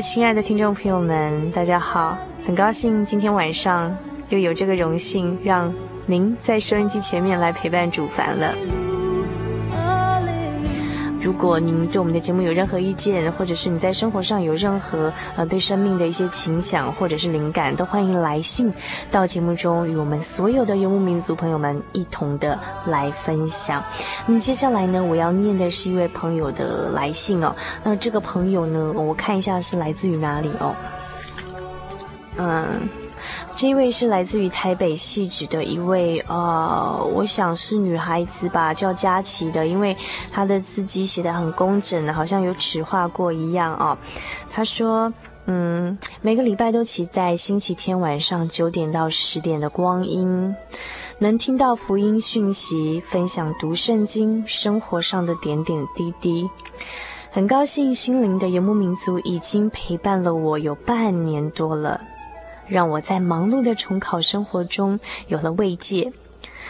亲爱的听众朋友们，大家好！很高兴今天晚上又有这个荣幸，让您在收音机前面来陪伴主凡了。如果您对我们的节目有任何意见，或者是你在生活上有任何呃对生命的一些情想或者是灵感，都欢迎来信到节目中，与我们所有的游牧民族朋友们一同的来分享。那么接下来呢，我要念的是一位朋友的来信哦。那这个朋友呢，我看一下是来自于哪里哦。嗯。这一位是来自于台北汐止的一位，呃，我想是女孩子吧，叫佳琪的，因为她的字迹写得很工整的，好像有尺画过一样哦。她说，嗯，每个礼拜都期待星期天晚上九点到十点的光阴，能听到福音讯息，分享读圣经，生活上的点点滴滴。很高兴心灵的游牧民族已经陪伴了我有半年多了。让我在忙碌的重考生活中有了慰藉，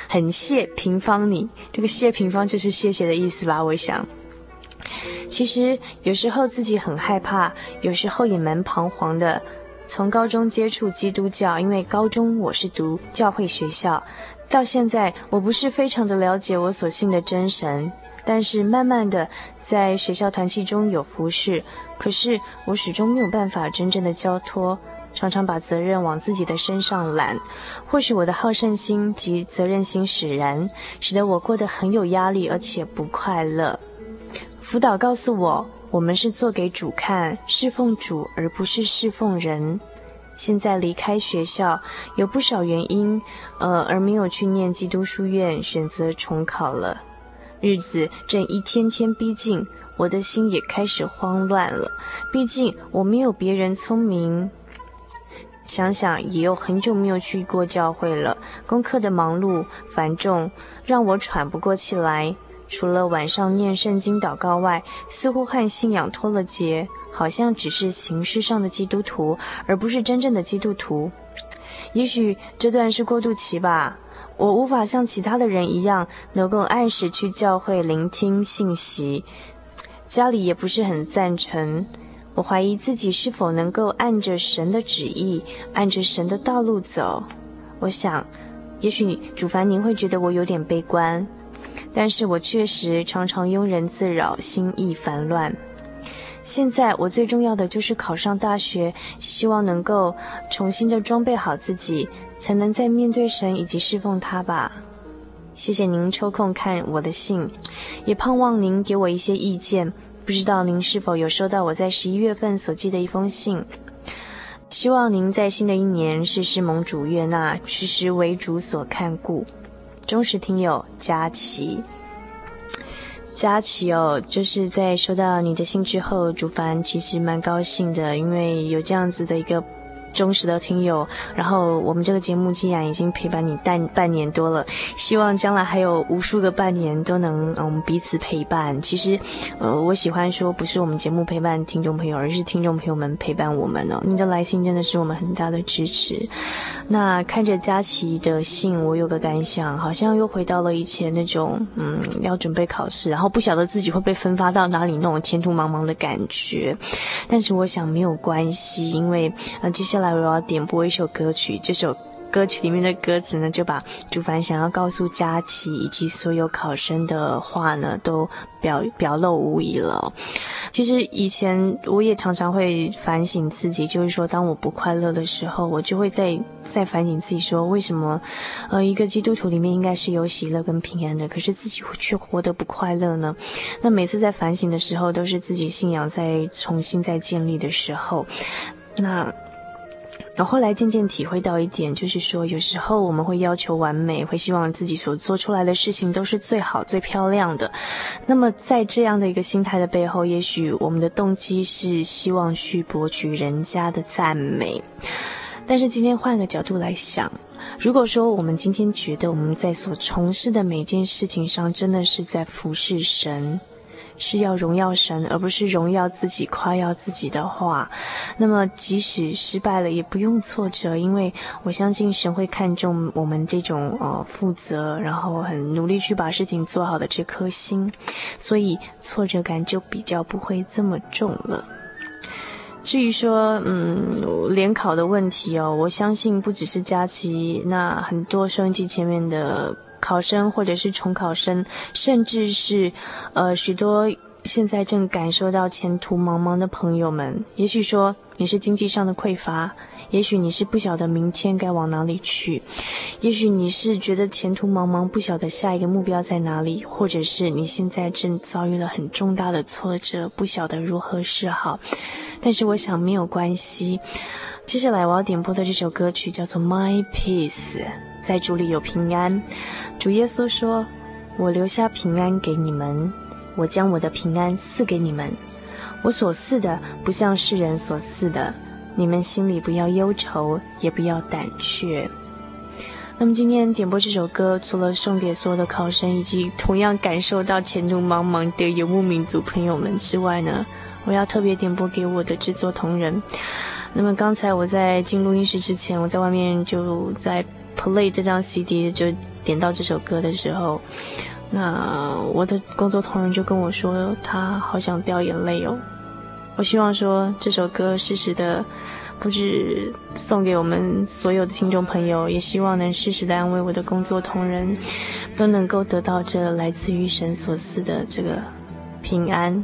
很谢平方你，这个谢平方就是谢谢的意思吧？我想，其实有时候自己很害怕，有时候也蛮彷徨的。从高中接触基督教，因为高中我是读教会学校，到现在我不是非常的了解我所信的真神，但是慢慢的在学校团契中有服侍，可是我始终没有办法真正的交托。常常把责任往自己的身上揽，或许我的好胜心及责任心使然，使得我过得很有压力，而且不快乐。辅导告诉我，我们是做给主看，侍奉主，而不是侍奉人。现在离开学校，有不少原因，呃，而没有去念基督书院，选择重考了。日子正一天天逼近，我的心也开始慌乱了。毕竟我没有别人聪明。想想也有很久没有去过教会了，功课的忙碌繁重让我喘不过气来。除了晚上念圣经祷告外，似乎和信仰脱了节，好像只是形式上的基督徒，而不是真正的基督徒。也许这段是过渡期吧。我无法像其他的人一样，能够按时去教会聆听信息，家里也不是很赞成。我怀疑自己是否能够按着神的旨意，按着神的道路走。我想，也许主凡您会觉得我有点悲观，但是我确实常常庸人自扰，心意烦乱。现在我最重要的就是考上大学，希望能够重新的装备好自己，才能再面对神以及侍奉他吧。谢谢您抽空看我的信，也盼望您给我一些意见。不知道您是否有收到我在十一月份所寄的一封信？希望您在新的一年事事蒙主悦纳，时时为主所看顾。忠实听友佳琪，佳琪哦，就是在收到你的信之后，主凡其实蛮高兴的，因为有这样子的一个忠实的听友。然后我们这个节目既然已经陪伴你半半年多了，希望将来还有无数个半年都能嗯彼此陪伴。其实，呃，我喜欢说不是我们节目陪伴听众朋友，而是听众朋友们陪伴我们哦。你的来信真的是我们很大的支持。那看着佳琪的信，我有个感想，好像又回到了以前那种嗯要准备考试，然后不晓得自己会被分发到哪里那种前途茫茫的感觉。但是我想没有关系，因为呃接下来我要点播一首歌曲，这首。歌曲里面的歌词呢，就把主凡想要告诉佳琪以及所有考生的话呢，都表表露无遗了。其实以前我也常常会反省自己，就是说，当我不快乐的时候，我就会在在反省自己，说为什么，呃，一个基督徒里面应该是有喜乐跟平安的，可是自己却活得不快乐呢？那每次在反省的时候，都是自己信仰在重新再建立的时候，那。我后来渐渐体会到一点，就是说，有时候我们会要求完美，会希望自己所做出来的事情都是最好、最漂亮的。那么，在这样的一个心态的背后，也许我们的动机是希望去博取人家的赞美。但是今天换个角度来想，如果说我们今天觉得我们在所从事的每件事情上，真的是在服侍神。是要荣耀神，而不是荣耀自己、夸耀自己的话，那么即使失败了，也不用挫折，因为我相信神会看重我们这种呃负责，然后很努力去把事情做好的这颗心，所以挫折感就比较不会这么重了。至于说嗯联考的问题哦，我相信不只是佳琪，那很多收音机前面的。考生或者是重考生，甚至是，呃，许多现在正感受到前途茫茫的朋友们，也许说你是经济上的匮乏，也许你是不晓得明天该往哪里去，也许你是觉得前途茫茫，不晓得下一个目标在哪里，或者是你现在正遭遇了很重大的挫折，不晓得如何是好。但是我想没有关系。接下来我要点播的这首歌曲叫做《My Peace》，在主里有平安。主耶稣说：“我留下平安给你们，我将我的平安赐给你们。我所赐的不像世人所赐的，你们心里不要忧愁，也不要胆怯。”那么今天点播这首歌，除了送给所有的考生以及同样感受到前途茫茫的游牧民族朋友们之外呢，我要特别点播给我的制作同仁。那么刚才我在进录音室之前，我在外面就在 play 这张 CD，就点到这首歌的时候，那我的工作同仁就跟我说，他好想掉眼泪哦。我希望说这首歌适时的，不止送给我们所有的听众朋友，也希望能适时的安慰我的工作同仁，都能够得到这来自于神所赐的这个平安。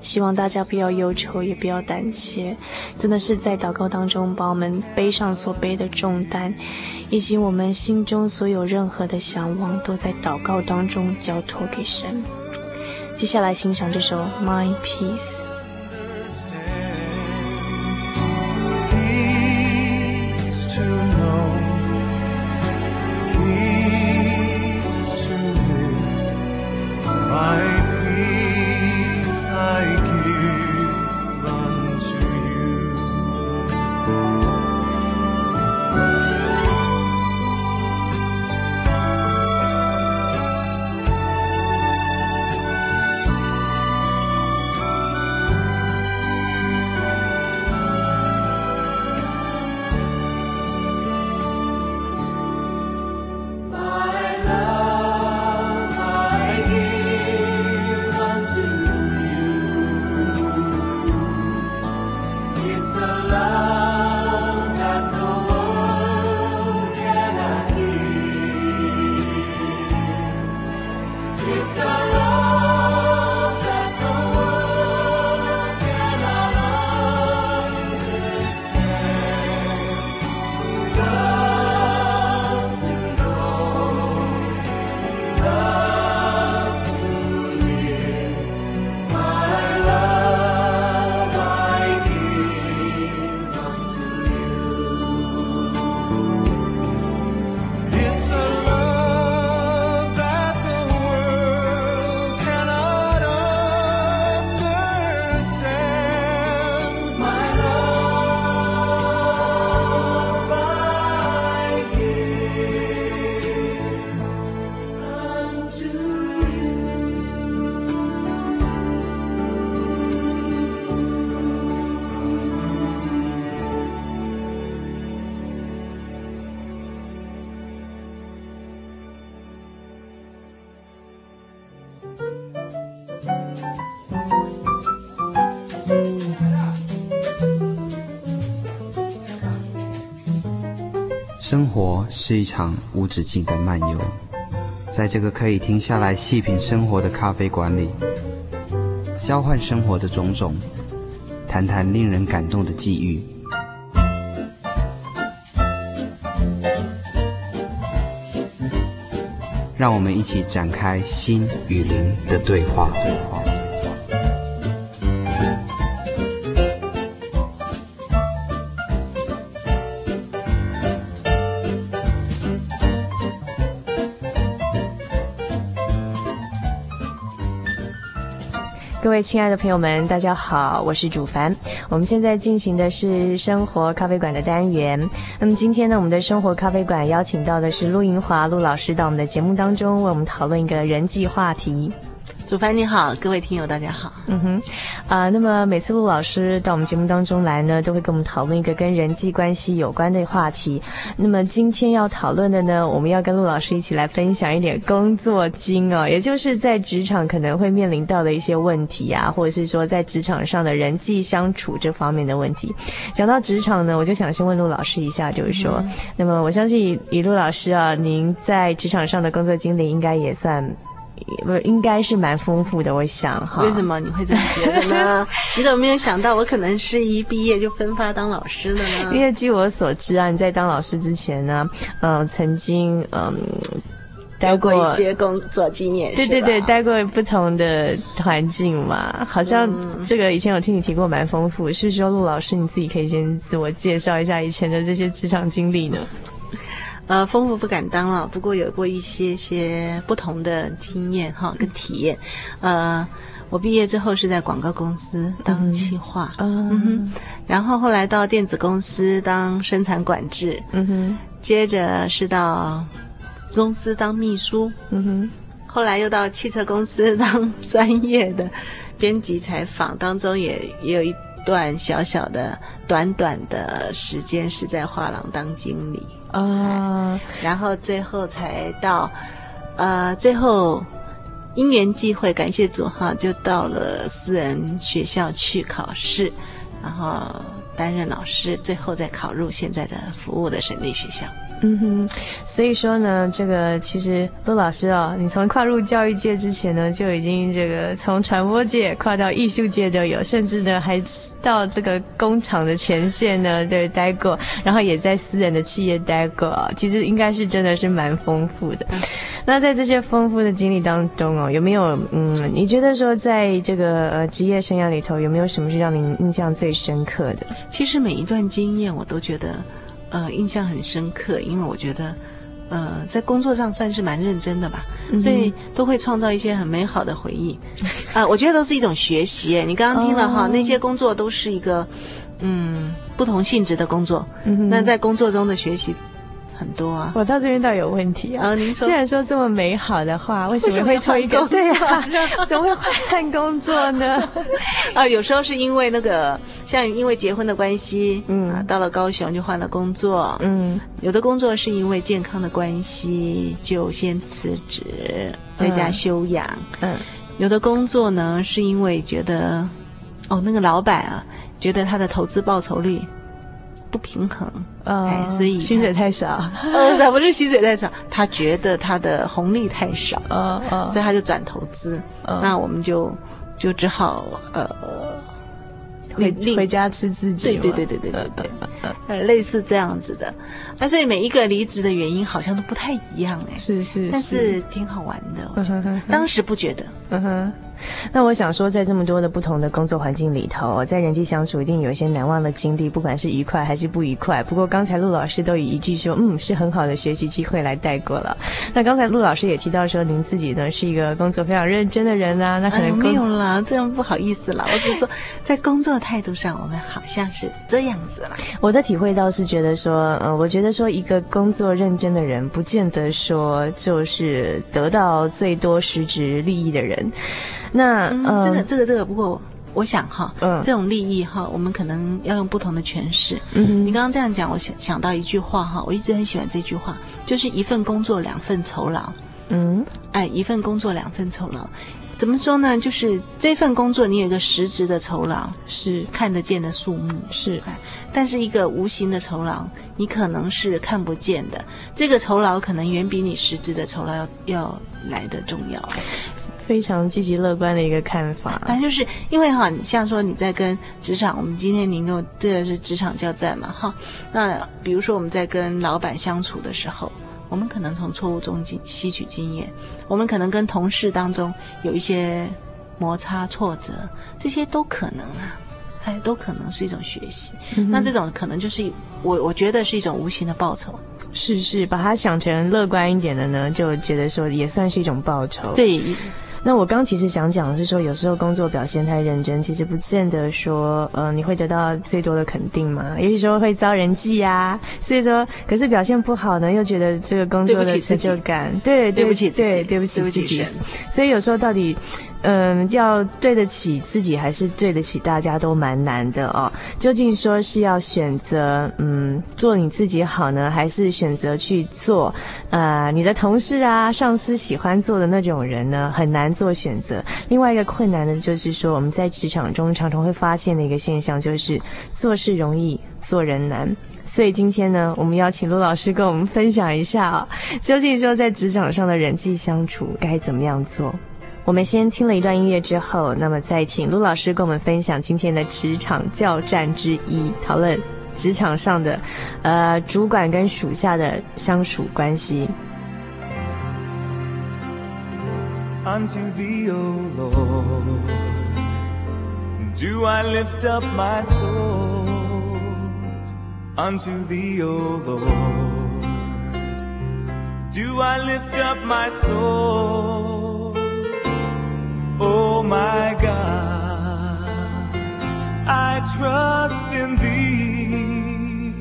希望大家不要忧愁，也不要胆怯，真的是在祷告当中，把我们背上所背的重担，以及我们心中所有任何的向往，都在祷告当中交托给神。接下来欣赏这首《My Peace》。生活是一场无止境的漫游，在这个可以停下来细品生活的咖啡馆里，交换生活的种种，谈谈令人感动的际遇，让我们一起展开心与灵的对话。各位亲爱的朋友们，大家好，我是主凡。我们现在进行的是生活咖啡馆的单元。那么今天呢，我们的生活咖啡馆邀请到的是陆银华陆老师到我们的节目当中，为我们讨论一个人际话题。主凡你好，各位听友大家好。嗯哼，啊、呃，那么每次陆老师到我们节目当中来呢，都会跟我们讨论一个跟人际关系有关的话题。那么今天要讨论的呢，我们要跟陆老师一起来分享一点工作经哦，也就是在职场可能会面临到的一些问题啊，或者是说在职场上的人际相处这方面的问题。讲到职场呢，我就想先问陆老师一下，就是说，嗯、那么我相信以陆老师啊，您在职场上的工作经历应该也算。不应该是蛮丰富的，我想哈。为什么你会这么觉得呢？你怎么没有想到我可能是一毕业就分发当老师的呢？因为据我所知啊，你在当老师之前呢，嗯、呃，曾经嗯待过，过一些工作经验，对对对，待过不同的环境嘛。好像这个以前有听你提过蛮丰富，是不是说陆老师你自己可以先自我介绍一下以前的这些职场经历呢？呃，丰富不敢当了，不过有过一些些不同的经验哈，跟体验。呃，我毕业之后是在广告公司当企划，嗯，嗯哼，然后后来到电子公司当生产管制，嗯哼，接着是到公司当秘书，嗯哼，后来又到汽车公司当专业的 编辑采访，当中也也有一段小小的短短的时间是在画廊当经理。啊、然后最后才到，呃，最后因缘际会，感谢主哈，就到了私人学校去考试，然后担任老师，最后再考入现在的服务的省立学校。嗯哼，所以说呢，这个其实陆老师哦，你从跨入教育界之前呢，就已经这个从传播界跨到艺术界都有，甚至呢还到这个工厂的前线呢，对，待过，然后也在私人的企业待过，其实应该是真的是蛮丰富的。嗯。那在这些丰富的经历当中哦，有没有嗯，你觉得说在这个呃职业生涯里头，有没有什么是让您印象最深刻的？其实每一段经验我都觉得。呃，印象很深刻，因为我觉得，呃，在工作上算是蛮认真的吧，嗯、所以都会创造一些很美好的回忆。啊、呃，我觉得都是一种学习。你刚刚听了哈、哦，那些工作都是一个，嗯，不同性质的工作。嗯、那在工作中的学习。很多啊，我到这边倒有问题啊。您说，既然说这么美好的话，为什么会从一个对啊，怎么会换工作呢？啊，有时候是因为那个，像因为结婚的关系，嗯，啊，到了高雄就换了工作，嗯，有的工作是因为健康的关系就先辞职，在家休养，嗯，有的工作呢是因为觉得，哦，那个老板啊，觉得他的投资报酬率。不平衡，呃、哎，所以薪水太少。呃，他不是薪水太少，他觉得他的红利太少，呃呃，所以他就转投资。呃、那我们就就只好呃回回家吃自己。对对对对对对对，类似这样子的。那所以每一个离职的原因好像都不太一样，哎，是是，是，但是挺好玩的。我觉得当时不觉得，嗯哼。那我想说，在这么多的不同的工作环境里头，在人际相处一定有一些难忘的经历，不管是愉快还是不愉快。不过刚才陆老师都以一句说，嗯，是很好的学习机会来带过了。那刚才陆老师也提到说，您自己呢是一个工作非常认真的人啊，那可能、哎、没有啦，这样不好意思了。我只是说，在工作态度上，我们好像是这样子了。我的体会倒是觉得说，呃，我觉得说一个工作认真的人，不见得说就是得到最多实质利益的人。那嗯，这个这个这个，不过我想哈，嗯，这种利益哈，我们可能要用不同的诠释。嗯，你刚刚这样讲，我想想到一句话哈，我一直很喜欢这句话，就是一份工作两份酬劳。嗯，哎，一份工作两份酬劳，怎么说呢？就是这份工作，你有一个实质的酬劳，是看得见的数目，是。但是一个无形的酬劳，你可能是看不见的。这个酬劳可能远比你实质的酬劳要要来的重要。非常积极乐观的一个看法。反正就是因为哈，你像说你在跟职场，我们今天您跟这个是职场交战嘛，哈。那比如说我们在跟老板相处的时候。我们可能从错误中经吸取经验，我们可能跟同事当中有一些摩擦挫折，这些都可能啊，哎，都可能是一种学习。嗯、那这种可能就是我我觉得是一种无形的报酬。是是，把它想成乐观一点的呢，就觉得说也算是一种报酬。对。那我刚其实想讲的是说，有时候工作表现太认真，其实不见得说，呃，你会得到最多的肯定嘛。有些时候会遭人忌啊，所以说，可是表现不好呢，又觉得这个工作的成就感，对对，对不起对对不起自己，所以有时候到底，嗯、呃，要对得起自己，还是对得起大家都蛮难的哦。究竟说是要选择，嗯，做你自己好呢，还是选择去做，呃，你的同事啊、上司喜欢做的那种人呢？很难。做选择，另外一个困难呢就是说，我们在职场中常常会发现的一个现象，就是做事容易，做人难。所以今天呢，我们邀请陆老师跟我们分享一下啊，究竟说在职场上的人际相处该怎么样做？我们先听了一段音乐之后，那么再请陆老师跟我们分享今天的职场教战之一，讨论职场上的呃主管跟属下的相处关系。Unto thee, O Lord, do I lift up my soul. Unto thee, O Lord, do I lift up my soul. Oh my God, I trust in thee.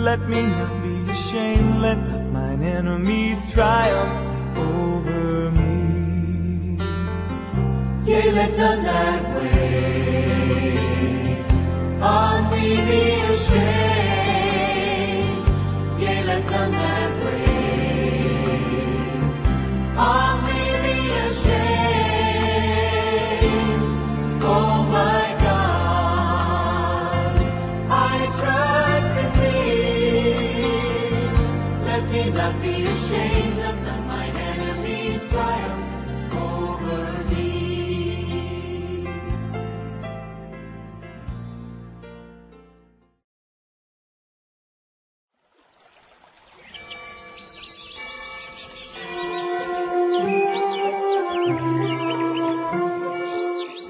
Let me not be ashamed, let not mine enemies triumph over me. Yea, let none that wait on thee be ashamed. Yea, let none that wait on thee be ashamed. Oh my God, I trust in thee. Let me not be ashamed, let not mine enemies triumph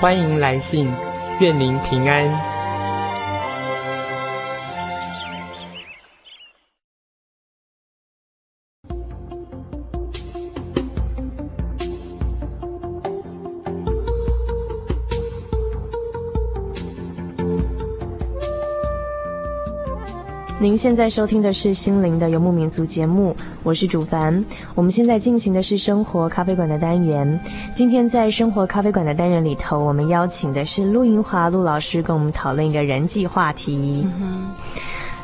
欢迎来信，愿您平安。您现在收听的是《心灵的游牧民族》节目，我是主凡。我们现在进行的是生活咖啡馆的单元。今天在生活咖啡馆的单元里头，我们邀请的是陆银华陆老师，跟我们讨论一个人际话题。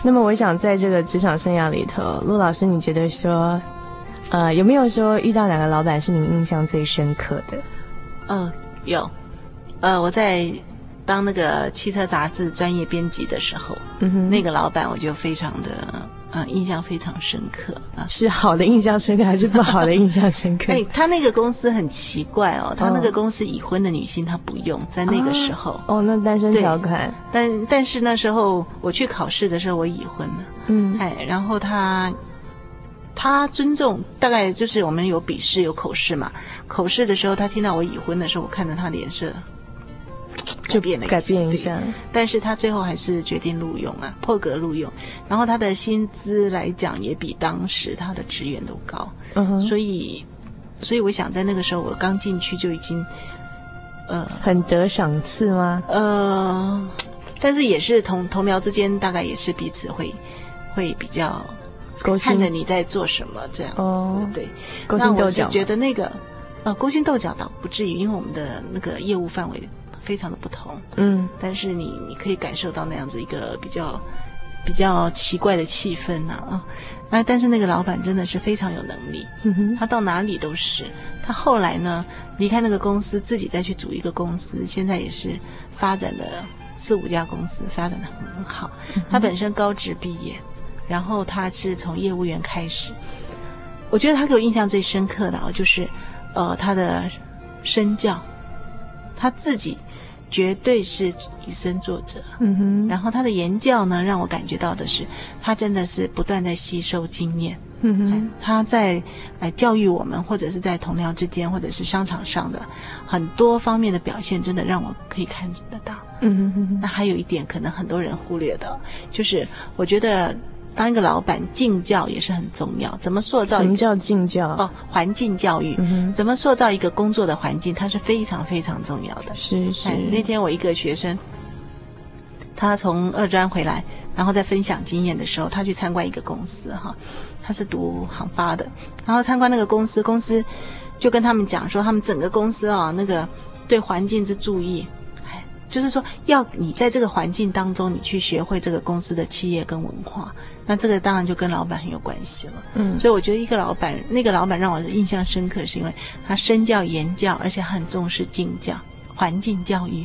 那么，我想在这个职场生涯里头，陆老师，你觉得说，呃，有没有说遇到哪个老板是你印象最深刻的？嗯、有。呃，我在。当那个汽车杂志专业编辑的时候，嗯哼，那个老板我就非常的，嗯、呃，印象非常深刻啊。是好的印象深刻还是不好的印象深刻？哎，他那个公司很奇怪哦，他那个公司已婚的女性他不用，在那个时候。哦，哦，那单身条款。但但是那时候我去考试的时候我已婚了，嗯，哎，然后他他尊重，大概就是我们有笔试有口试嘛，口试的时候他听到我已婚的时候，我看着他脸色。就变了，改变一下，但是他最后还是决定录用啊，破格录用。然后他的薪资来讲，也比当时他的职员都高。嗯哼，所以所以我想在那个时候我刚进去就已经，呃，很得赏赐吗？呃，但是也是同同僚之间大概也是彼此会会比较看着你在做什么这样子，哦、对，勾心斗角。那我是觉得那个呃勾心斗角倒不至于，因为我们的那个业务范围非常的不同，嗯，但是你你可以感受到那样子一个比较比较奇怪的气氛呐啊，啊，但是那个老板真的是非常有能力，嗯，他到哪里都是。他后来呢离开那个公司，自己再去组一个公司，现在也是发展的四五家公司，发展的很好。嗯、他本身高职毕业，然后他是从业务员开始。我觉得他给我印象最深刻的啊，就是呃他的身教，他自己。绝对是以身作则，嗯哼。然后他的言教呢，让我感觉到的是，他真的是不断在吸收经验。嗯哼。他在呃教育我们，或者是在同僚之间，或者是商场上的很多方面的表现，真的让我可以看得到。嗯哼。那还有一点，可能很多人忽略的，就是我觉得。当一个老板，敬教也是很重要。怎么塑造？什么叫敬教？哦，环境教育。嗯。怎么塑造一个工作的环境？它是非常非常重要的。是是。那天我一个学生，他从二专回来，然后在分享经验的时候，他去参观一个公司哈，他是读航发的，然后参观那个公司，公司就跟他们讲说，他们整个公司啊，那个对环境之注意。就是说，要你在这个环境当中，你去学会这个公司的企业跟文化，那这个当然就跟老板很有关系了。嗯，所以我觉得一个老板，那个老板让我印象深刻，是因为他身教言教，而且很重视敬教、环境教育，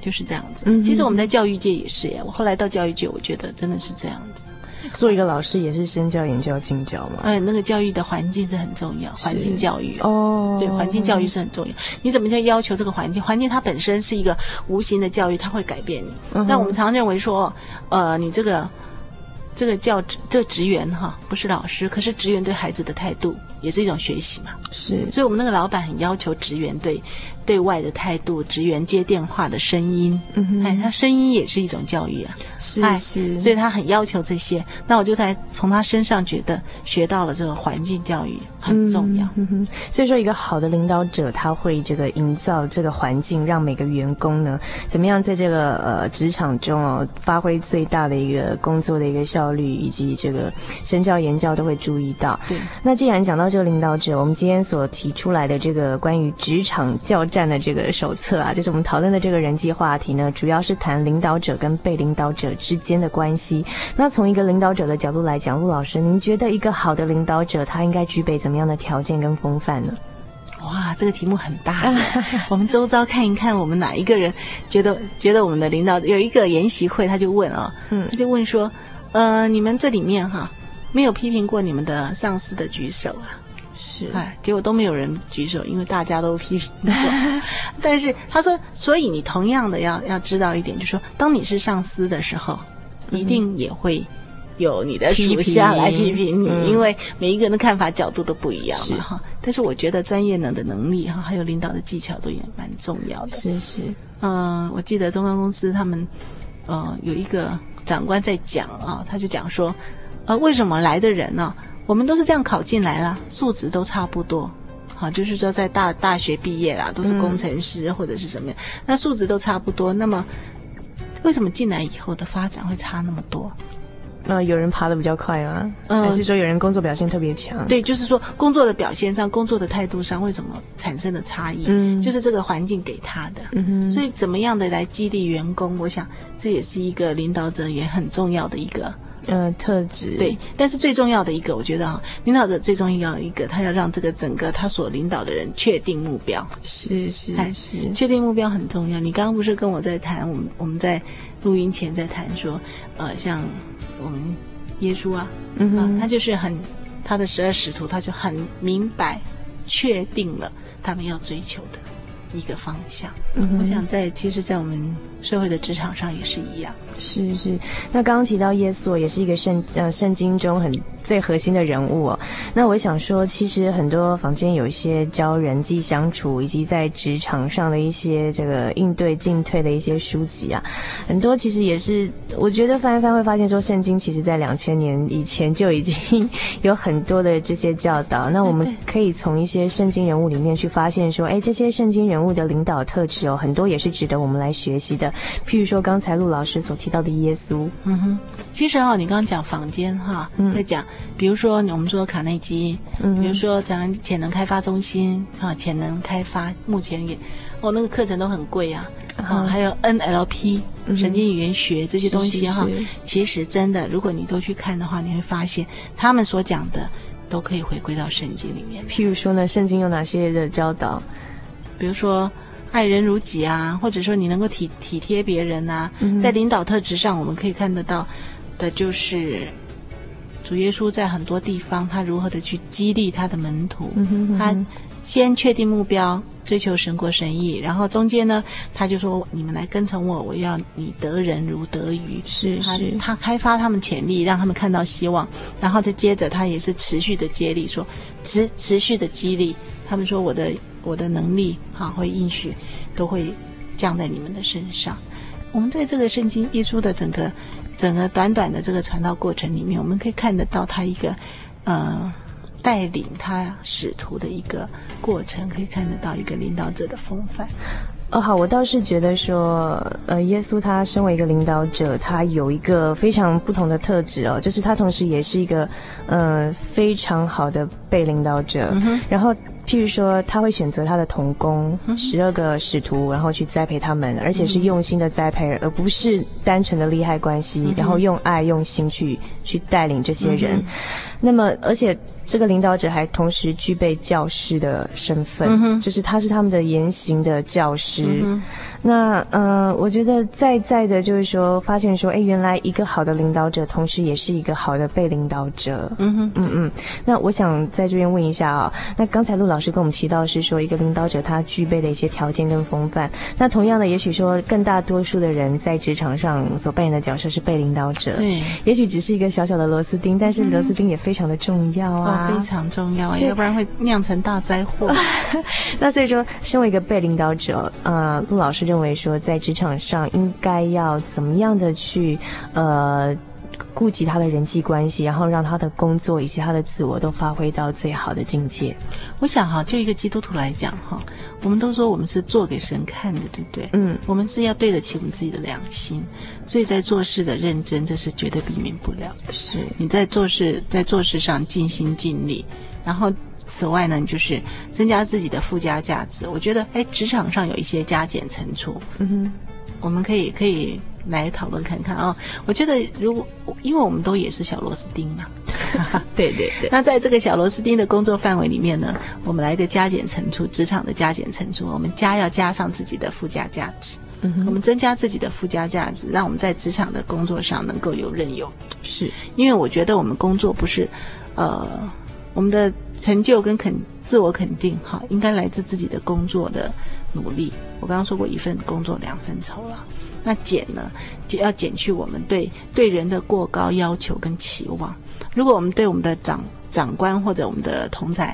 就是这样子。嗯，其实我们在教育界也是耶。我后来到教育界，我觉得真的是这样子。做一个老师也是身教、言教、敬教嘛。哎，那个教育的环境是很重要，环境教育哦，对，环境教育是很重要。你怎么去要求这个环境？环境它本身是一个无形的教育，它会改变你。嗯、但我们常认为说，呃，你这个这个教职这个职员哈，不是老师，可是职员对孩子的态度也是一种学习嘛。是，所以我们那个老板很要求职员对。对外的态度，职员接电话的声音，嗯哼，哎，他声音也是一种教育啊，是是，所以他很要求这些。那我就在从他身上觉得学到了这个环境教育很重要。嗯哼，所以说一个好的领导者，他会这个营造这个环境，让每个员工呢，怎么样在这个呃职场中哦，发挥最大的一个工作的一个效率，以及这个身教言教都会注意到。对，那既然讲到这个领导者，我们今天所提出来的这个关于职场教战的这个手册啊，就是我们讨论的这个人际话题呢，主要是谈领导者跟被领导者之间的关系。那从一个领导者的角度来讲，陆老师，您觉得一个好的领导者他应该具备怎么样的条件跟风范呢？哇，这个题目很大。我们周遭看一看，我们哪一个人觉得觉得我们的领导有一个研习会，他就问啊，嗯，他就问说，呃，你们这里面哈没有批评过你们的上司的举手啊？是，哎，结果都没有人举手，因为大家都批评过。但是他说，所以你同样的要要知道一点，就是说，当你是上司的时候，一定也会有你的属下来批评你，嗯，因为每一个人的看法角度都不一样嘛，哈。但是我觉得专业能的能力哈，还有领导的技巧都也蛮重要的。是是，嗯，我记得中钢公司他们，呃，有一个长官在讲啊，他就讲说，呃，为什么来的人呢？我们都是这样考进来啦，素质都差不多，好，就是说在大大学毕业啦，都是工程师或者是什么样，嗯、那素质都差不多。那么，为什么进来以后的发展会差那么多？呃，有人爬得比较快吗？嗯，还是说有人工作表现特别强？对，就是说工作的表现上、工作的态度上，为什么产生了差异？嗯，就是这个环境给他的。嗯哼，所以怎么样的来激励员工？我想这也是一个领导者也很重要的一个。呃，特质。对，但是最重要的一个，我觉得啊，领导者最重要的一个，他要让这个整个他所领导的人确定目标，是是是，确定目标很重要。你刚刚不是跟我在谈，我们我们在录音前在谈说，呃，像我们耶稣啊，嗯他就是很他的十二使徒，他就很明白确定了他们要追求的，一个方向。嗯，我想在其实，在我们社会的职场上也是一样。是是，那刚刚提到耶稣也是一个圣呃圣经中很最核心的人物哦。那我想说，其实很多坊间有一些教人际相处以及在职场上的一些这个应对进退的一些书籍啊，很多其实也是我觉得翻一翻会发现说，圣经其实在两千年以前就已经 有很多的这些教导。那我们可以从一些圣经人物里面去发现说，哎，这些圣经人物的领导特质哦，很多也是值得我们来学习的。譬如说刚才陆老师所提到的耶稣，嗯哼，其实哈，你刚刚讲房间哈，在讲，比如说我们说卡内基，嗯，比如说咱们潜能开发中心啊，潜能开发目前也，哦，那个课程都很贵啊，啊，还有 NLP 神经语言学这些东西哈，其实真的，如果你都去看的话，你会发现他们所讲的都可以回归到圣经里面。譬如说呢，圣经有哪些的教导？比如说。爱人如己啊，或者说你能够体体贴别人啊，嗯、在领导特质上，我们可以看得到的就是主耶稣在很多地方他如何的去激励他的门徒。嗯哼嗯哼，他先确定目标，追求神国神意，然后中间呢，他就说：“你们来跟从我，我要你得人如得鱼。”是是他，他开发他们潜力，让他们看到希望，然后再接着他也是持续的接力，说持持续的激励他们说我的。我的能力哈会应许，都会降在你们的身上。我们在这个圣经耶稣的整个整个短短的这个传道过程里面，我们可以看得到他一个呃带领他使徒的一个过程，可以看得到一个领导者的风范。哦，好，我倒是觉得说，呃，耶稣他身为一个领导者，他有一个非常不同的特质哦，就是他同时也是一个呃非常好的被领导者，嗯、然后。譬如说，他会选择他的童工十二个使徒，然后去栽培他们，而且是用心的栽培，而不是单纯的利害关系，然后用爱用心去去带领这些人。那么，而且这个领导者还同时具备教师的身份，就是他是他们的言行的教师。那呃，我觉得在在的就是说，发现说，哎，原来一个好的领导者，同时也是一个好的被领导者。嗯哼，嗯嗯。那我想在这边问一下啊，那刚才陆老师跟我们提到是说，一个领导者他具备的一些条件跟风范。那同样的，也许说更大多数的人在职场上所扮演的角色是被领导者。对，也许只是一个小小的螺丝钉，但是螺丝钉也非常的重要啊，哦、非常重要啊，要不然会酿成大灾祸。那所以说，身为一个被领导者，呃，陆老师。认为说，在职场上应该要怎么样的去呃顾及他的人际关系，然后让他的工作以及他的自我都发挥到最好的境界。我想哈，就一个基督徒来讲哈，我们都说我们是做给神看的，对不对？嗯，我们是要对得起我们自己的良心，所以在做事的认真，这是绝对避免不了的。是你在做事，在做事上尽心尽力，然后。此外呢，就是增加自己的附加价值。我觉得，哎，职场上有一些加减乘除，嗯哼，我们可以可以来讨论看看啊、哦。我觉得，如果因为我们都也是小螺丝钉嘛，对对对。那在这个小螺丝钉的工作范围里面呢，我们来一个加减乘除，职场的加减乘除，我们加要加上自己的附加价值，我们增加自己的附加价值，让我们在职场的工作上能够游刃有余。是因为我觉得我们工作不是，呃。我们的成就跟肯自我肯定，哈，应该来自自己的工作的努力。我刚刚说过，一份工作两份酬劳。那减呢？就要减去我们对对人的过高要求跟期望。如果我们对我们的长长官或者我们的同侪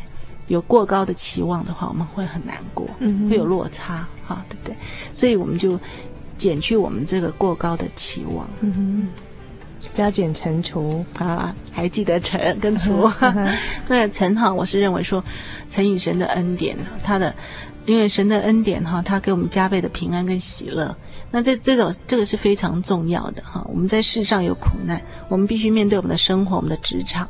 有过高的期望的话，我们会很难过，嗯，会有落差，哈，对不对？所以我们就减去我们这个过高的期望，嗯哼。加减乘除啊，还记得乘跟除？那乘哈，我是认为说，乘以神的恩典呢，他的，因为神的恩典哈，他给我们加倍的平安跟喜乐。那这这种这个是非常重要的哈。我们在世上有苦难，我们必须面对我们的生活，我们的职场。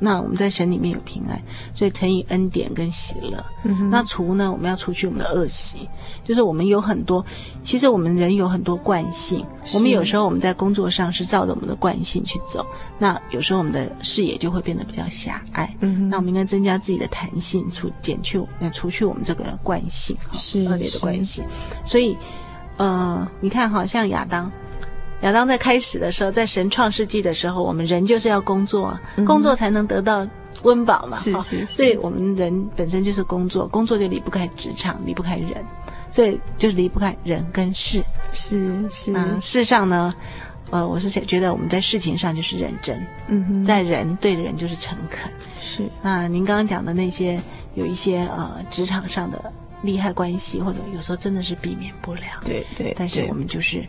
那我们在神里面有平安，所以乘以恩典跟喜乐。嗯、那除呢，我们要除去我们的恶习。就是我们有很多，其实我们人有很多惯性。我们有时候我们在工作上是照着我们的惯性去走，那有时候我们的视野就会变得比较狭隘。嗯，那我们应该增加自己的弹性，除减去呃除去我们这个惯性，是恶劣的惯性。所以，呃，你看，好像亚当，亚当在开始的时候，在神创世纪的时候，我们人就是要工作，嗯、工作才能得到温饱嘛。是是，是。所以我们人本身就是工作，工作就离不开职场，离不开人。所以就离不开人跟事。是是，嗯，事上呢，呃，我是想觉得我们在事情上就是认真，嗯哼，在人对人就是诚恳。是，那您刚刚讲的那些有一些呃职场上的利害关系，或者有时候真的是避免不了。对对，但是我们就是。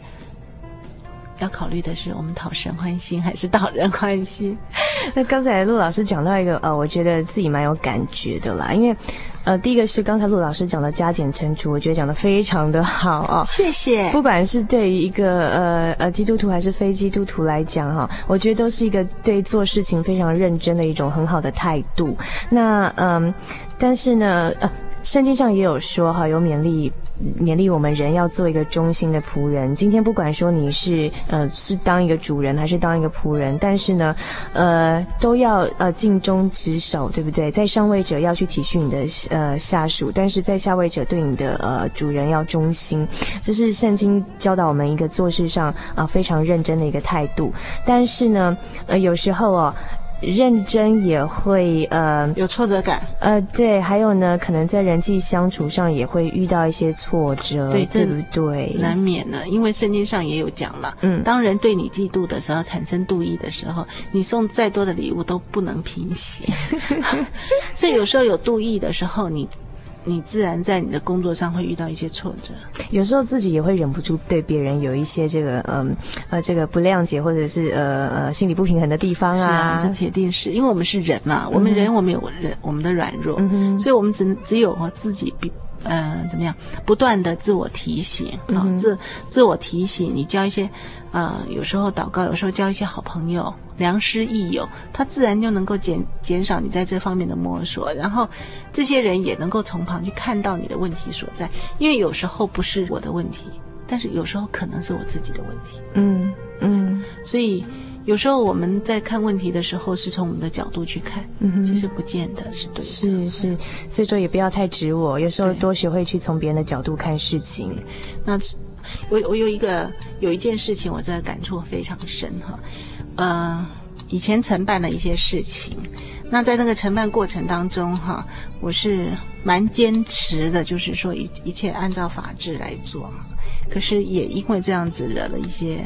要考虑的是，我们讨神欢心还是讨人欢心？那刚才陆老师讲到一个呃，我觉得自己蛮有感觉的啦，因为呃，第一个是刚才陆老师讲的加减乘除，我觉得讲的非常的好啊，谢谢。不管是对于一个呃呃基督徒还是非基督徒来讲哈，我觉得都是一个对做事情非常认真的一种很好的态度。那嗯、呃，但是呢，呃，圣经上也有说哈，有勉励。勉励我们人要做一个忠心的仆人。今天不管说你是呃是当一个主人还是当一个仆人，但是呢，呃都要呃尽忠职守，对不对？在上位者要去体恤你的呃下属，但是在下位者对你的呃主人要忠心。这是圣经教导我们一个做事上啊、非常认真的一个态度。但是呢，呃有时候哦。认真也会呃有挫折感，呃对，还有呢，可能在人际相处上也会遇到一些挫折，对，对不对？难免呢，因为圣经上也有讲了，嗯，当人对你嫉妒的时候，产生妒意的时候，你送再多的礼物都不能平息，所以有时候有妒意的时候，你。你自然在你的工作上会遇到一些挫折，有时候自己也会忍不住对别人有一些这个嗯呃这个不谅解，或者是呃呃心理不平衡的地方啊。是啊，这铁定是因为我们是人嘛，我们人我们有人我们的软弱，嗯、所以我们只只有自己比嗯、呃、怎么样不断的自我提醒啊，自自我提醒，你交一些呃有时候祷告，有时候交一些好朋友。良师益友，他自然就能够减减少你在这方面的摸索，然后这些人也能够从旁去看到你的问题所在，因为有时候不是我的问题，但是有时候可能是我自己的问题。嗯嗯，所以有时候我们在看问题的时候，是从我们的角度去看，嗯，其实不见得是对的。是是，所以说也不要太执我，有时候多学会去从别人的角度看事情。那我我有一个有一件事情，我真的感触非常深哈。呃，以前承办的一些事情，那在那个承办过程当中，哈，我是蛮坚持的，就是说一一切按照法制来做。可是也因为这样子惹了一些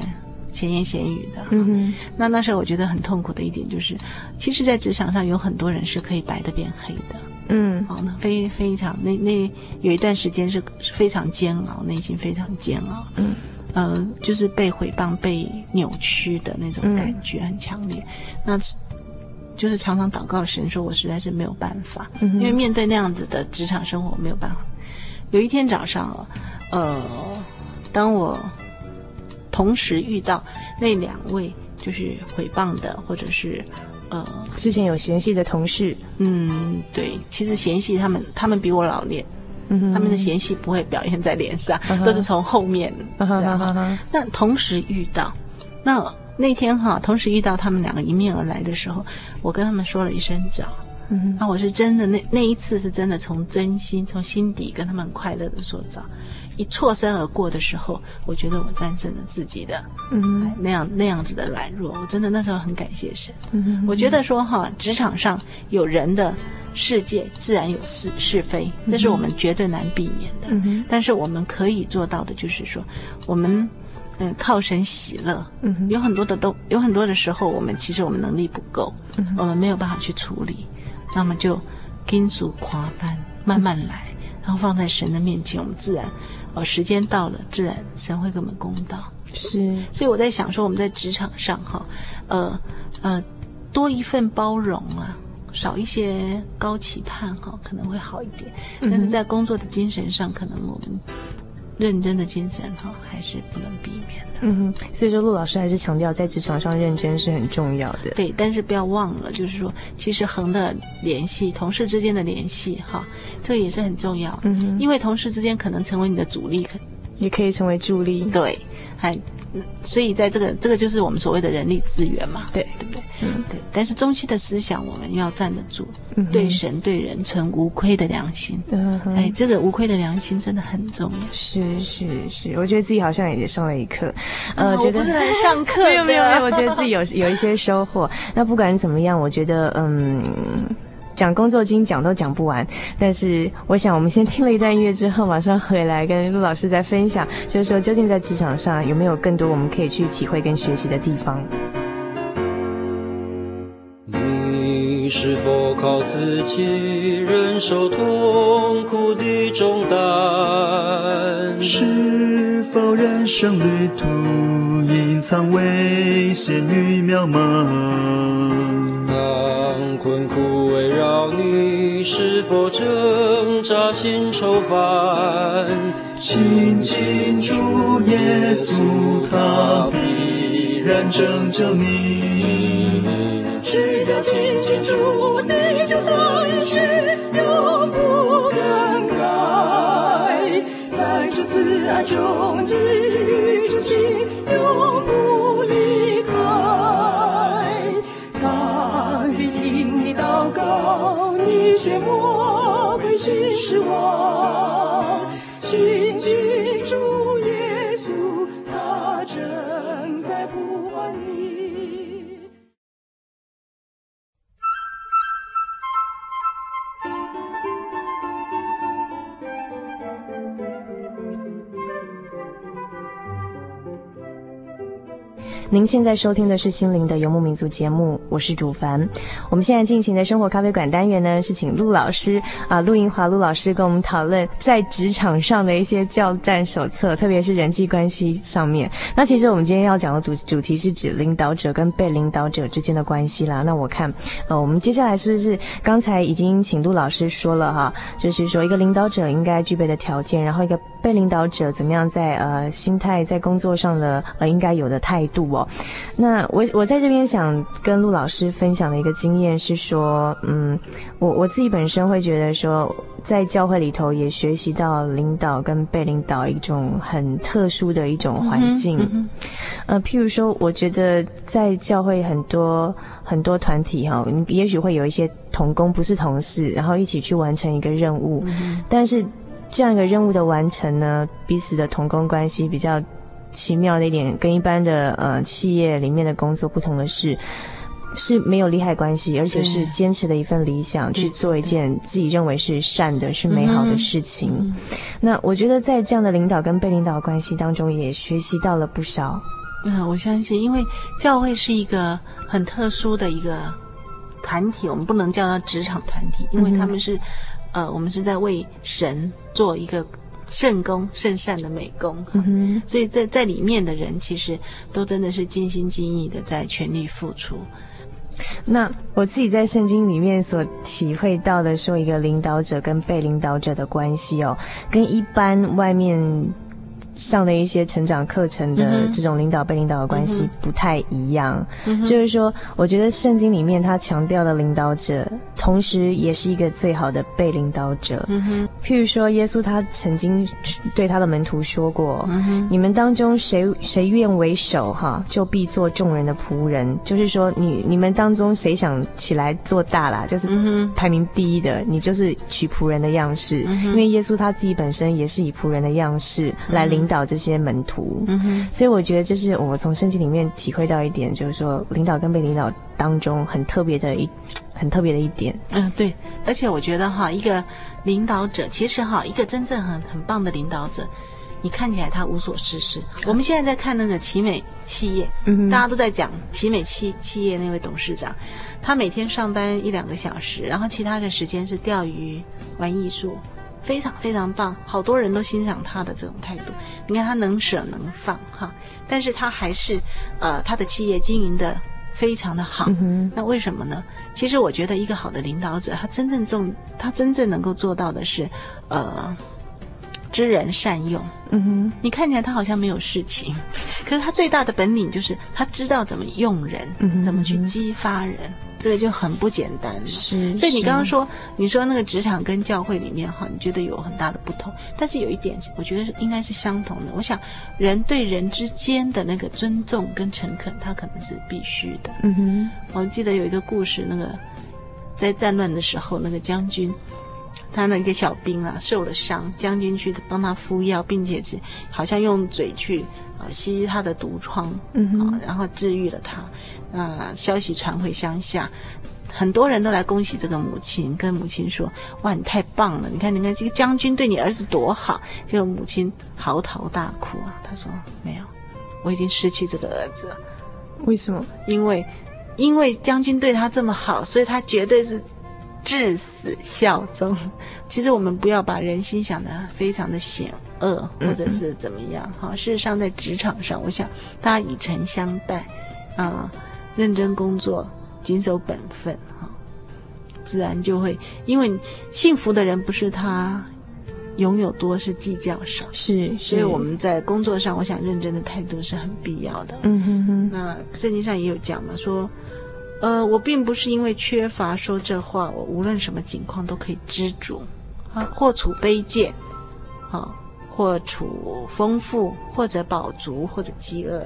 闲言闲语的，嗯哼。那那时候我觉得很痛苦的一点就是，其实，在职场上有很多人是可以白的变黑的，嗯，好，那非非常那那有一段时间是是非常煎熬，内心非常煎熬，嗯。呃，就是被毁谤、被扭曲的那种感觉很强烈，嗯、那就是常常祷告神说，我实在是没有办法，嗯、因为面对那样子的职场生活没有办法。有一天早上，呃，当我同时遇到那两位就是毁谤的，或者是呃之前有嫌隙的同事，嗯，对，其实嫌隙他们，他们比我老练。他们的嫌隙不会表现在脸上，uh. 都是从后面。Uh 那同时遇到，那那天哈，同时遇到他们两个迎面而来的时候，我跟他们说了一声早。嗯、uh. 那我是真的，那那一次是真的从真心、从心底跟他们快乐的说早。一错身而过的时候，我觉得我战胜了自己的，嗯、uh 那样那样子的软弱，我真的那时候很感谢神。嗯、uh. 我觉得说哈，职场上有人的。世界自然有是是非，这是我们绝对难避免的。嗯、但是我们可以做到的，就是说，我们嗯、呃、靠神喜乐。嗯，有很多的都有很多的时候，我们其实我们能力不够，嗯、我们没有办法去处理，那么就金属夸班慢慢来、嗯，然后放在神的面前，我们自然哦，时间到了，自然神会给我们公道。是，所以我在想说，我们在职场上哈，呃呃，多一份包容啊。少一些高期盼哈，可能会好一点。但是在工作的精神上，可能我们认真的精神哈，还是不能避免的。嗯哼，所以说陆老师还是强调，在职场上认真是很重要的。对，但是不要忘了，就是说，其实横的联系，同事之间的联系哈，这个也是很重要。嗯哼，因为同事之间可能成为你的主力，可也可以成为助力。对，还。所以，在这个这个就是我们所谓的人力资源嘛，对对不对？嗯，对。但是中期的思想，我们要站得住，嗯、对神对人存无愧的良心。嗯，哎，这个无愧的良心真的很重要。是是是，我觉得自己好像也上了一课。呃，我不是来上课，没有没有没有，我觉得自己有有一些收获。那不管怎么样，我觉得嗯。讲工作经讲都讲不完。但是我想，我们先听了一段音乐之后，马上回来跟陆老师再分享，就是说究竟在职场上有没有更多我们可以去体会跟学习的地方。你是否靠自己忍受痛苦的重担？是否人生旅途隐藏危险与渺茫？困苦围绕你，是否挣扎心愁烦？亲近主耶稣，他必然拯救你。只要亲近主，你就得应许，永不更改。在主慈爱中，日日与主行，永是我。您现在收听的是《心灵的游牧民族》节目，我是主凡。我们现在进行的生活咖啡馆单元呢，是请陆老师啊，陆英华陆老师跟我们讨论在职场上的一些教战手册，特别是人际关系上面。那其实我们今天要讲的主主题是指领导者跟被领导者之间的关系啦。那我看，呃，我们接下来是不是刚才已经请陆老师说了哈，就是说一个领导者应该具备的条件，然后一个被领导者怎么样在呃心态在工作上的呃应该有的态度哦。那我我在这边想跟陆老师分享的一个经验是说，嗯，我我自己本身会觉得说，在教会里头也学习到领导跟被领导一种很特殊的一种环境，嗯嗯、呃，譬如说，我觉得在教会很多很多团体哈，你也许会有一些同工不是同事，然后一起去完成一个任务，嗯、但是这样一个任务的完成呢，彼此的同工关系比较。奇妙的一点，跟一般的呃企业里面的工作不同的是，是没有利害关系，而且是坚持的一份理想去做一件自己认为是善的、是美好的事情。嗯、那我觉得在这样的领导跟被领导关系当中，也学习到了不少。嗯，我相信，因为教会是一个很特殊的一个团体，我们不能叫它职场团体，因为他们是、嗯、呃，我们是在为神做一个。圣功圣善的美工，嗯，所以在在里面的人其实都真的是尽心尽意的在全力付出。那我自己在圣经里面所体会到的，说一个领导者跟被领导者的关系哦，跟一般外面。上的一些成长课程的这种领导被领导的关系不太一样，就是说，我觉得圣经里面他强调的领导者，同时也是一个最好的被领导者。嗯、譬如说，耶稣他曾经对他的门徒说过：“嗯、你们当中谁谁愿为首，哈，就必做众人的仆人。”就是说你，你你们当中谁想起来做大啦，就是排名第一的，你就是取仆人的样式。嗯、因为耶稣他自己本身也是以仆人的样式来领。领导这些门徒，嗯哼，所以我觉得这是我从圣经里面体会到一点，就是说领导跟被领导当中很特别的一 很特别的一点。嗯，对，而且我觉得哈，一个领导者其实哈，一个真正很很棒的领导者，你看起来他无所事事。我们现在在看那个奇美企业，嗯哼，大家都在讲奇美企企业那位董事长，他每天上班一两个小时，然后其他的时间是钓鱼、玩艺术。非常非常棒，好多人都欣赏他的这种态度。你看他能舍能放哈，但是他还是呃，他的企业经营的非常的好。嗯、那为什么呢？其实我觉得一个好的领导者，他真正重，他真正能够做到的是呃，知人善用。嗯哼，你看起来他好像没有事情，可是他最大的本领就是他知道怎么用人，嗯、哼怎么去激发人。这个就很不简单，是。所以你刚刚说，你说那个职场跟教会里面哈，你觉得有很大的不同，但是有一点，我觉得应该是相同的。我想，人对人之间的那个尊重跟诚恳，他可能是必须的。嗯哼。我记得有一个故事，那个在战乱的时候，那个将军，他那个小兵啊受了伤，将军去帮他敷药，并且是好像用嘴去啊吸他的毒疮，嗯啊，然后治愈了他。啊！消息传回乡下，很多人都来恭喜这个母亲，跟母亲说：“哇，你太棒了！你看，你看这个将军对你儿子多好。”结果母亲嚎啕大哭啊，她说：“没有，我已经失去这个儿子了。为什么？因为，因为将军对他这么好，所以他绝对是至死效忠。其实我们不要把人心想得非常的险恶，或者是怎么样。哈、嗯，事实上在职场上，我想大家以诚相待，啊，认真工作。”谨守本分，哈，自然就会。因为幸福的人不是他拥有多，是计较少。是，是，所以我们在工作上，我想认真的态度是很必要的。嗯哼哼。那圣经上也有讲嘛，说，呃，我并不是因为缺乏说这话，我无论什么情况都可以知足，啊，或处卑贱，啊，或处丰富，或者饱足，或者饥饿，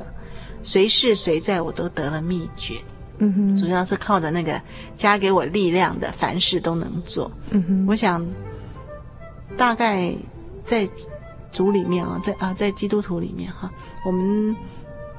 随是随在，我都得了秘诀。嗯哼，主要是靠着那个加给我力量的，凡事都能做。嗯哼，我想大概在主里面啊，在啊，在基督徒里面哈，我们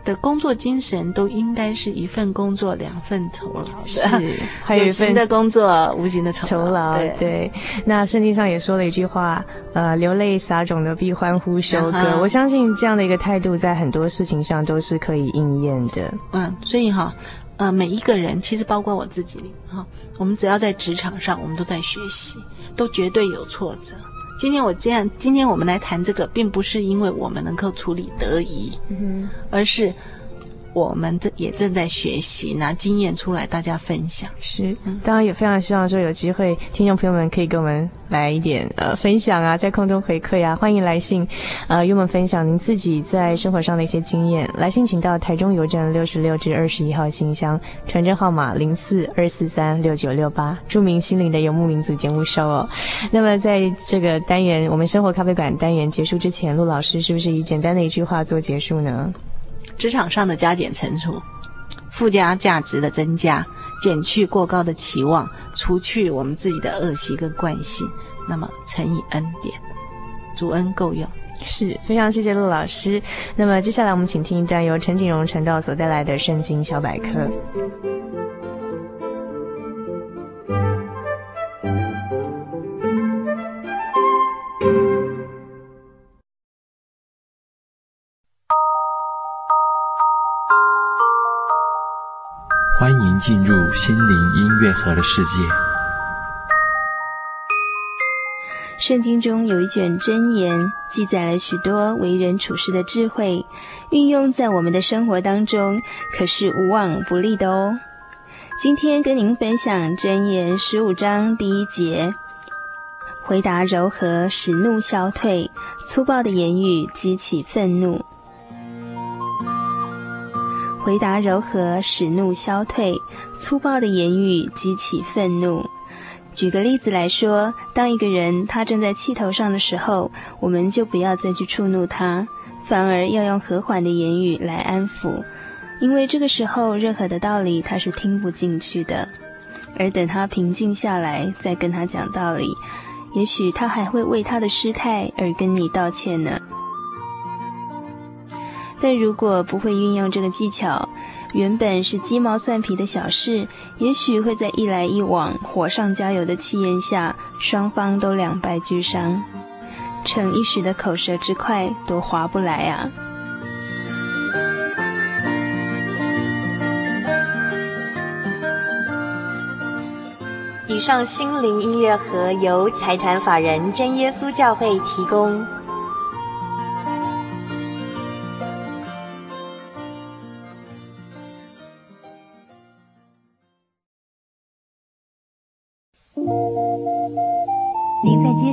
的工作精神都应该是一份工作两份酬劳，是，还有一份的工作无形的酬酬劳。对，对，那圣经上也说了一句话，呃，流泪撒种的必欢呼收割。Uh-huh. 我相信这样的一个态度，在很多事情上都是可以应验的。嗯，所以哈。呃，每一个人其实包括我自己哈，我们只要在职场上，我们都在学习，都绝对有挫折。今天我这样，今天我们来谈这个，并不是因为我们能够处理得宜，嗯，而是。我们这也正在学习，拿经验出来，大家分享。是，当然也非常希望说有机会，听众朋友们可以跟我们来一点呃分享啊，在空中回馈啊，欢迎来信，呃，与我们分享您自己在生活上的一些经验。来信请到台中邮政六十六至二十一号信箱，传真号码零四二四三六九六八，著名心灵的游牧民族节目收哦。那么在这个单元，我们生活咖啡馆单元结束之前，陆老师是不是以简单的一句话做结束呢？职场上的加减乘除，附加价值的增加，减去过高的期望，除去我们自己的恶习跟惯性，那么乘以恩典，主恩够用。是，非常谢谢陆老师。那么接下来我们请听一段由陈景荣陈道所带来的圣经小百科。进入心灵音乐盒的世界。圣经中有一卷箴言，记载了许多为人处事的智慧，运用在我们的生活当中，可是无往不利的哦。今天跟您分享箴言十五章第一节：回答柔和，使怒消退；粗暴的言语激起愤怒。回答柔和，使怒消退；粗暴的言语激起愤怒。举个例子来说，当一个人他正在气头上的时候，我们就不要再去触怒他，反而要用和缓的言语来安抚，因为这个时候任何的道理他是听不进去的。而等他平静下来，再跟他讲道理，也许他还会为他的失态而跟你道歉呢。但如果不会运用这个技巧，原本是鸡毛蒜皮的小事，也许会在一来一往、火上浇油的气焰下，双方都两败俱伤，逞一时的口舌之快，多划不来啊！以上心灵音乐盒由财团法人真耶稣教会提供。